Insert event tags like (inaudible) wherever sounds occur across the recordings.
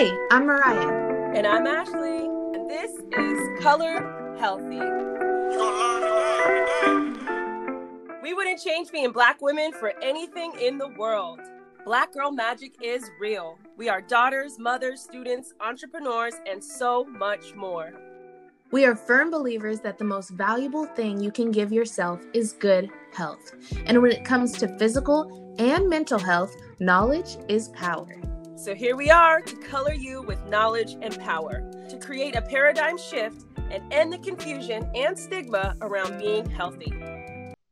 Hey, I'm Mariah. And I'm Ashley. And this is Color Healthy. We wouldn't change being black women for anything in the world. Black girl magic is real. We are daughters, mothers, students, entrepreneurs, and so much more. We are firm believers that the most valuable thing you can give yourself is good health. And when it comes to physical and mental health, knowledge is power. So here we are to color you with knowledge and power, to create a paradigm shift and end the confusion and stigma around being healthy.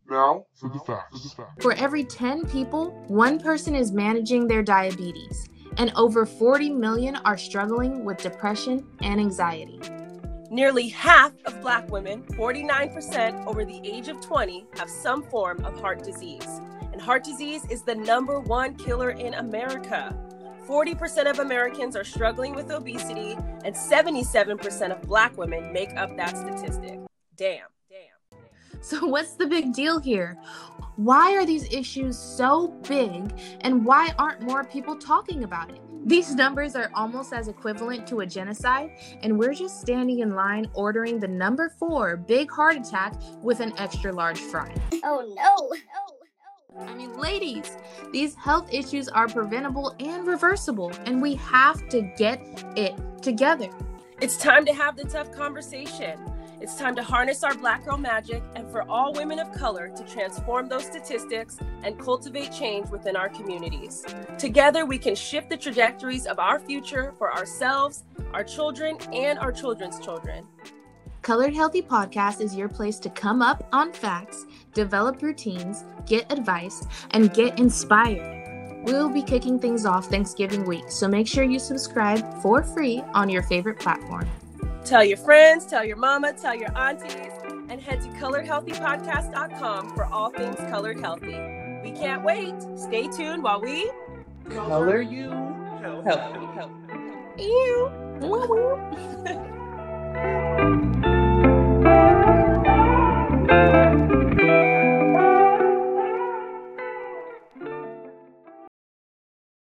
Now for the facts. For every 10 people, one person is managing their diabetes, and over 40 million are struggling with depression and anxiety. Nearly half of black women, 49% over the age of 20, have some form of heart disease. And heart disease is the number one killer in America. 40% of Americans are struggling with obesity, and 77% of black women make up that statistic. Damn, damn. So, what's the big deal here? Why are these issues so big, and why aren't more people talking about it? These numbers are almost as equivalent to a genocide, and we're just standing in line ordering the number four big heart attack with an extra large fry. Oh no! I mean, ladies, these health issues are preventable and reversible, and we have to get it together. It's time to have the tough conversation. It's time to harness our Black Girl magic and for all women of color to transform those statistics and cultivate change within our communities. Together, we can shift the trajectories of our future for ourselves, our children, and our children's children. Colored Healthy Podcast is your place to come up on facts, develop routines, get advice, and get inspired. We'll be kicking things off Thanksgiving week, so make sure you subscribe for free on your favorite platform. Tell your friends, tell your mama, tell your aunties, and head to coloredhealthypodcast.com for all things colored healthy. We can't wait. Stay tuned while we color you healthy. Ew. (laughs)